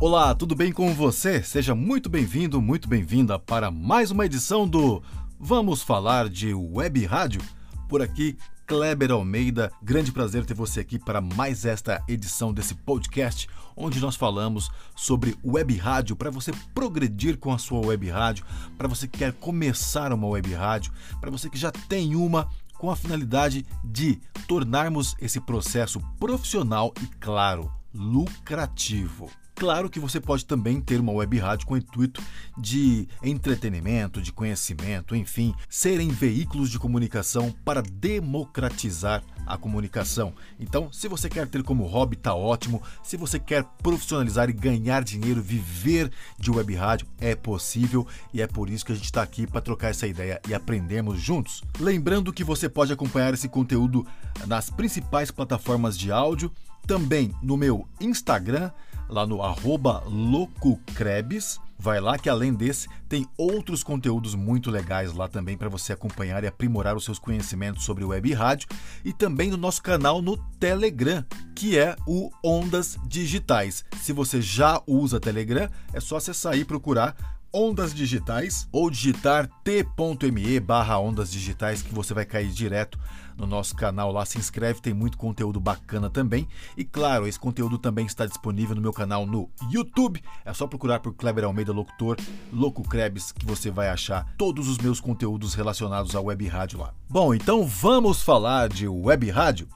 Olá, tudo bem com você? Seja muito bem-vindo, muito bem-vinda para mais uma edição do Vamos Falar de Web Rádio. Por aqui, Kleber Almeida, grande prazer ter você aqui para mais esta edição desse podcast, onde nós falamos sobre web rádio para você progredir com a sua web rádio, para você que quer começar uma web rádio, para você que já tem uma com a finalidade de tornarmos esse processo profissional e, claro, lucrativo. Claro que você pode também ter uma web rádio com o intuito de entretenimento, de conhecimento, enfim, serem veículos de comunicação para democratizar a comunicação. Então, se você quer ter como hobby, tá ótimo. Se você quer profissionalizar e ganhar dinheiro, viver de web rádio, é possível e é por isso que a gente está aqui para trocar essa ideia e aprendermos juntos. Lembrando que você pode acompanhar esse conteúdo nas principais plataformas de áudio, também no meu Instagram lá no arroba loucocrebes. Vai lá que além desse tem outros conteúdos muito legais lá também para você acompanhar e aprimorar os seus conhecimentos sobre web e rádio e também no nosso canal no Telegram, que é o Ondas Digitais. Se você já usa Telegram, é só acessar e procurar Ondas Digitais ou digitar t.me barra Ondas Digitais que você vai cair direto no nosso canal lá. Se inscreve, tem muito conteúdo bacana também. E claro, esse conteúdo também está disponível no meu canal no YouTube. É só procurar por Kleber Almeida Locutor, Louco Krebs, que você vai achar todos os meus conteúdos relacionados à web rádio lá. Bom, então vamos falar de web rádio.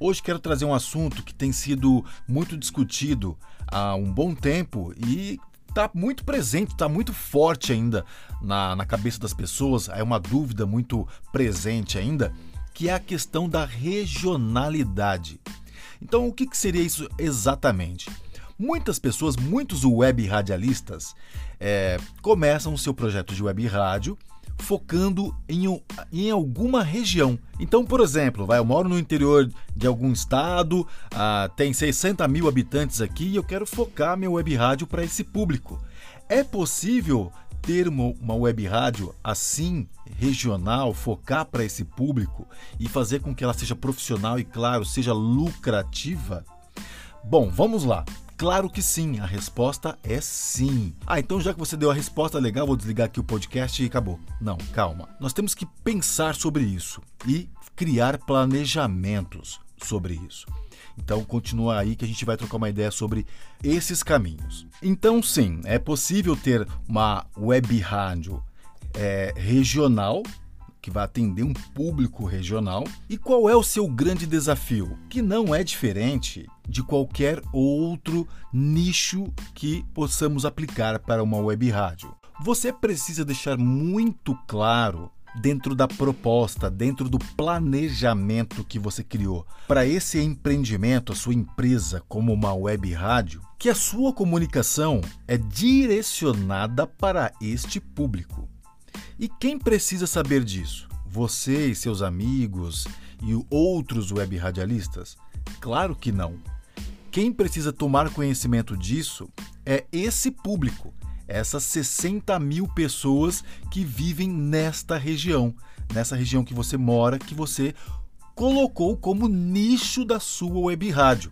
Hoje quero trazer um assunto que tem sido muito discutido há um bom tempo e está muito presente, está muito forte ainda na, na cabeça das pessoas. É uma dúvida muito presente ainda que é a questão da regionalidade. Então, o que, seria isso exatamente? Muitas pessoas, muitos web radialistas, é, começam o seu projeto de web rádio focando em, em alguma região. Então, por exemplo, vai, eu moro no interior de algum estado, ah, tem 60 mil habitantes aqui e eu quero focar meu web rádio para esse público. É possível ter uma, uma web rádio assim, regional, focar para esse público e fazer com que ela seja profissional e, claro, seja lucrativa? Bom, vamos lá. Claro que sim, a resposta é sim. Ah, então já que você deu a resposta legal, vou desligar aqui o podcast e acabou. Não, calma. Nós temos que pensar sobre isso e criar planejamentos sobre isso. Então continua aí que a gente vai trocar uma ideia sobre esses caminhos. Então sim, é possível ter uma web rádio é, regional que vai atender um público regional. E qual é o seu grande desafio? Que não é diferente de qualquer outro nicho que possamos aplicar para uma web rádio. Você precisa deixar muito claro dentro da proposta, dentro do planejamento que você criou para esse empreendimento, a sua empresa como uma web rádio, que a sua comunicação é direcionada para este público. E quem precisa saber disso? Você e seus amigos e outros web radialistas? Claro que não. Quem precisa tomar conhecimento disso é esse público essas 60 mil pessoas que vivem nesta região, nessa região que você mora, que você colocou como nicho da sua web rádio.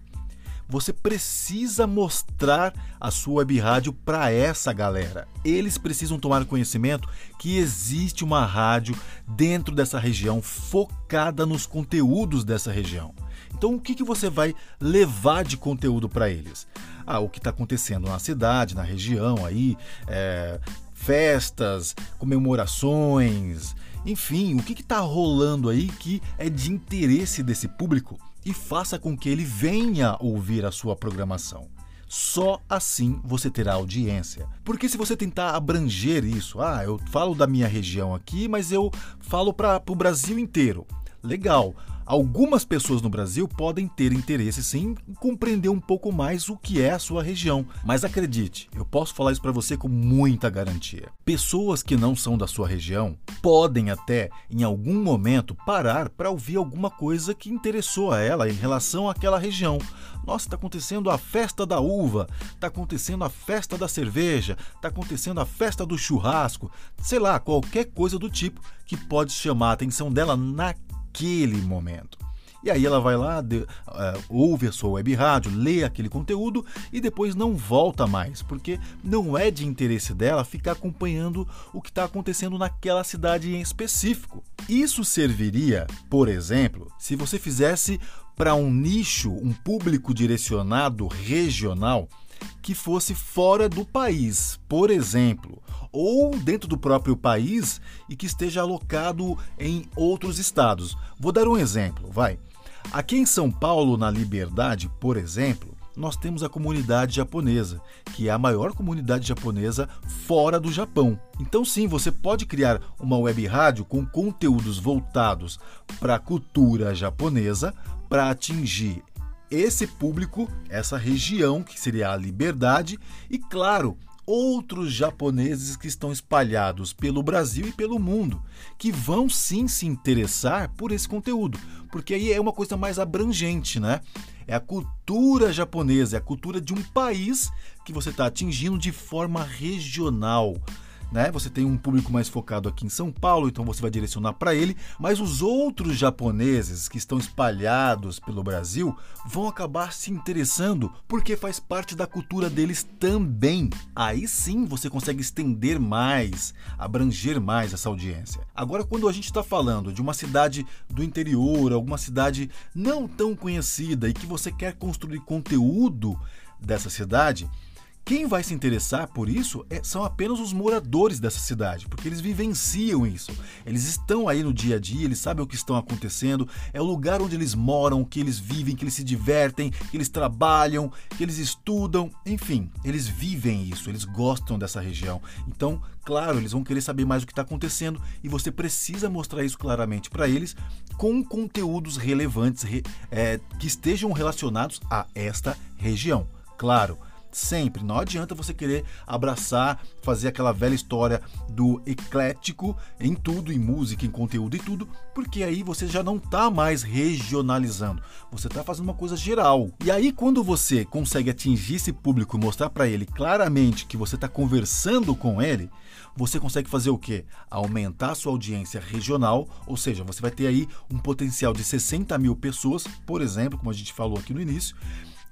Você precisa mostrar a sua web rádio para essa galera. Eles precisam tomar conhecimento que existe uma rádio dentro dessa região focada nos conteúdos dessa região. Então, o que, que você vai levar de conteúdo para eles? Ah, o que está acontecendo na cidade, na região, aí, é, festas, comemorações, enfim, o que está rolando aí que é de interesse desse público e faça com que ele venha ouvir a sua programação. Só assim você terá audiência. Porque se você tentar abranger isso, ah, eu falo da minha região aqui, mas eu falo para o Brasil inteiro. Legal. Algumas pessoas no Brasil podem ter interesse sim em compreender um pouco mais o que é a sua região, mas acredite, eu posso falar isso para você com muita garantia. Pessoas que não são da sua região podem até, em algum momento, parar para ouvir alguma coisa que interessou a ela em relação àquela região. Nossa, está acontecendo a festa da uva, está acontecendo a festa da cerveja, está acontecendo a festa do churrasco, sei lá, qualquer coisa do tipo que pode chamar a atenção dela naquele naquele momento. E aí ela vai lá, de, uh, ouve a sua web rádio, lê aquele conteúdo e depois não volta mais, porque não é de interesse dela ficar acompanhando o que está acontecendo naquela cidade em específico. Isso serviria, por exemplo, se você fizesse para um nicho, um público direcionado regional que fosse fora do país, por exemplo, ou dentro do próprio país e que esteja alocado em outros estados. Vou dar um exemplo, vai. Aqui em São Paulo, na Liberdade, por exemplo, nós temos a comunidade japonesa, que é a maior comunidade japonesa fora do Japão. Então, sim, você pode criar uma web rádio com conteúdos voltados para a cultura japonesa para atingir esse público, essa região que seria a liberdade e, claro, outros japoneses que estão espalhados pelo Brasil e pelo mundo, que vão sim se interessar por esse conteúdo, porque aí é uma coisa mais abrangente, né? É a cultura japonesa, é a cultura de um país que você está atingindo de forma regional né? Você tem um público mais focado aqui em São Paulo, então você vai direcionar para ele, mas os outros japoneses que estão espalhados pelo Brasil vão acabar se interessando porque faz parte da cultura deles também. Aí sim você consegue estender mais, abranger mais essa audiência. Agora, quando a gente está falando de uma cidade do interior, alguma cidade não tão conhecida e que você quer construir conteúdo dessa cidade, quem vai se interessar por isso é, são apenas os moradores dessa cidade, porque eles vivenciam isso. Eles estão aí no dia a dia, eles sabem o que estão acontecendo, é o lugar onde eles moram, que eles vivem, que eles se divertem, que eles trabalham, que eles estudam, enfim, eles vivem isso, eles gostam dessa região. Então, claro, eles vão querer saber mais o que está acontecendo e você precisa mostrar isso claramente para eles com conteúdos relevantes é, que estejam relacionados a esta região. Claro Sempre. Não adianta você querer abraçar, fazer aquela velha história do eclético em tudo, em música, em conteúdo e tudo, porque aí você já não está mais regionalizando. Você está fazendo uma coisa geral. E aí, quando você consegue atingir esse público e mostrar para ele claramente que você está conversando com ele, você consegue fazer o quê? Aumentar a sua audiência regional, ou seja, você vai ter aí um potencial de 60 mil pessoas, por exemplo, como a gente falou aqui no início,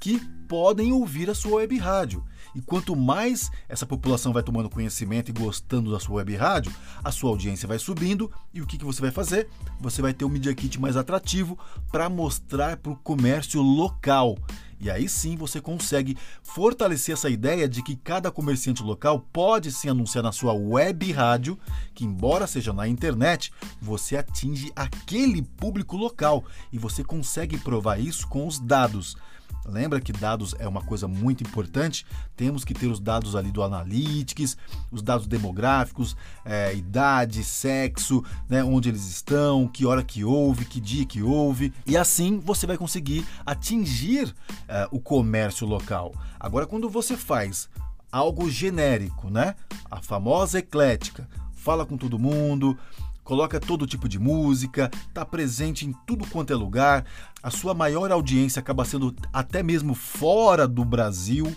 que podem ouvir a sua web rádio. E quanto mais essa população vai tomando conhecimento e gostando da sua web rádio, a sua audiência vai subindo e o que, que você vai fazer? Você vai ter um Media Kit mais atrativo para mostrar para o comércio local. E aí sim você consegue fortalecer essa ideia de que cada comerciante local pode se anunciar na sua web rádio, que embora seja na internet, você atinge aquele público local e você consegue provar isso com os dados. Lembra que dados é uma coisa muito importante? Temos que ter os dados ali do Analytics, os dados demográficos, é, idade, sexo, né, onde eles estão, que hora que houve, que dia que houve. E assim você vai conseguir atingir é, o comércio local. Agora, quando você faz algo genérico, né? A famosa eclética, fala com todo mundo, coloca todo tipo de música, está presente em tudo quanto é lugar. A sua maior audiência acaba sendo até mesmo fora do Brasil.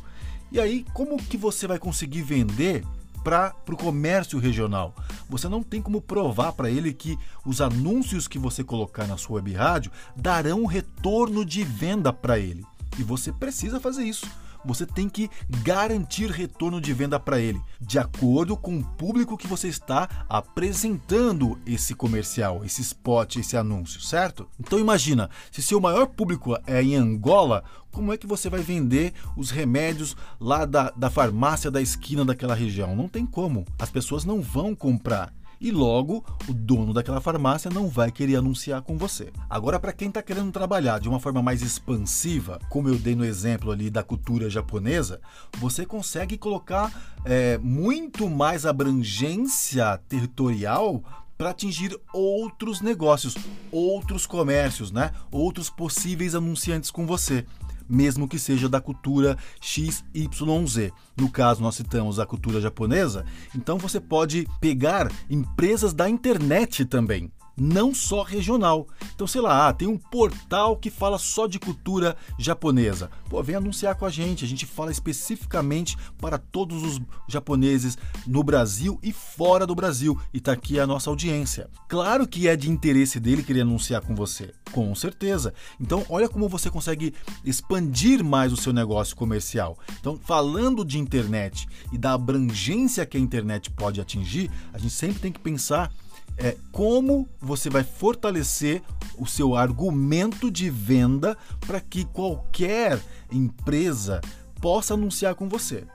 E aí, como que você vai conseguir vender para o comércio regional? Você não tem como provar para ele que os anúncios que você colocar na sua web rádio darão retorno de venda para ele. E você precisa fazer isso você tem que garantir retorno de venda para ele, de acordo com o público que você está apresentando esse comercial, esse spot, esse anúncio, certo? Então imagina, se seu maior público é em Angola, como é que você vai vender os remédios lá da, da farmácia da esquina daquela região? Não tem como. As pessoas não vão comprar e logo o dono daquela farmácia não vai querer anunciar com você. Agora, para quem está querendo trabalhar de uma forma mais expansiva, como eu dei no exemplo ali da cultura japonesa, você consegue colocar é, muito mais abrangência territorial para atingir outros negócios, outros comércios, né? Outros possíveis anunciantes com você mesmo que seja da cultura XYZ. No caso, nós citamos a cultura japonesa, então você pode pegar empresas da internet também. Não só regional. Então, sei lá, ah, tem um portal que fala só de cultura japonesa. Pô, vem anunciar com a gente. A gente fala especificamente para todos os japoneses no Brasil e fora do Brasil. E tá aqui a nossa audiência. Claro que é de interesse dele querer anunciar com você. Com certeza. Então, olha como você consegue expandir mais o seu negócio comercial. Então, falando de internet e da abrangência que a internet pode atingir, a gente sempre tem que pensar é como você vai fortalecer o seu argumento de venda para que qualquer empresa possa anunciar com você.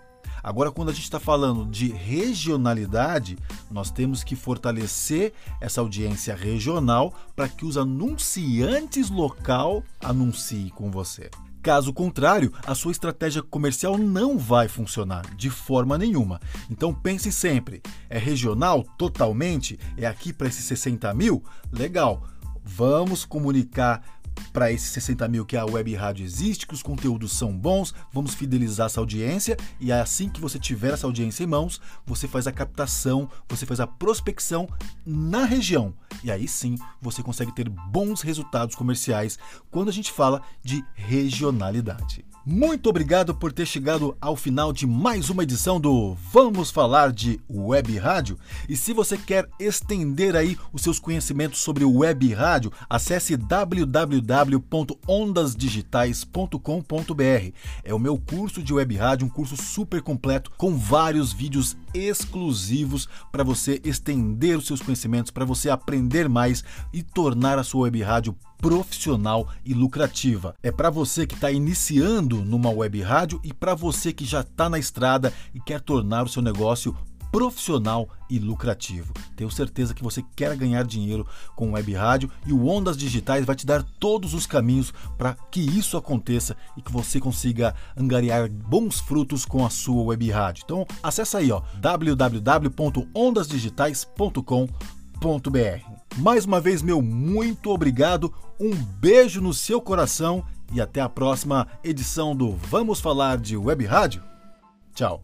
Agora, quando a gente está falando de regionalidade, nós temos que fortalecer essa audiência regional para que os anunciantes local anunciem com você. Caso contrário, a sua estratégia comercial não vai funcionar de forma nenhuma. Então pense sempre: é regional totalmente? É aqui para esses 60 mil? Legal, vamos comunicar para esses 60 mil que a web rádio existe, que os conteúdos são bons, vamos fidelizar essa audiência e assim que você tiver essa audiência em mãos, você faz a captação, você faz a prospecção na região. E aí sim você consegue ter bons resultados comerciais quando a gente fala de regionalidade. Muito obrigado por ter chegado ao final de mais uma edição do Vamos Falar de Web Rádio. E se você quer estender aí os seus conhecimentos sobre web rádio, acesse www.ondasdigitais.com.br. É o meu curso de web rádio, um curso super completo com vários vídeos exclusivos para você estender os seus conhecimentos, para você aprender mais e tornar a sua web rádio profissional e lucrativa. É para você que está iniciando numa web rádio e para você que já está na estrada e quer tornar o seu negócio profissional e lucrativo. Tenho certeza que você quer ganhar dinheiro com web rádio e o Ondas Digitais vai te dar todos os caminhos para que isso aconteça e que você consiga angariar bons frutos com a sua web rádio. Então, acessa aí, ó, www.ondasdigitais.com.br. Mais uma vez, meu muito obrigado, um beijo no seu coração e até a próxima edição do Vamos Falar de Web Rádio. Tchau.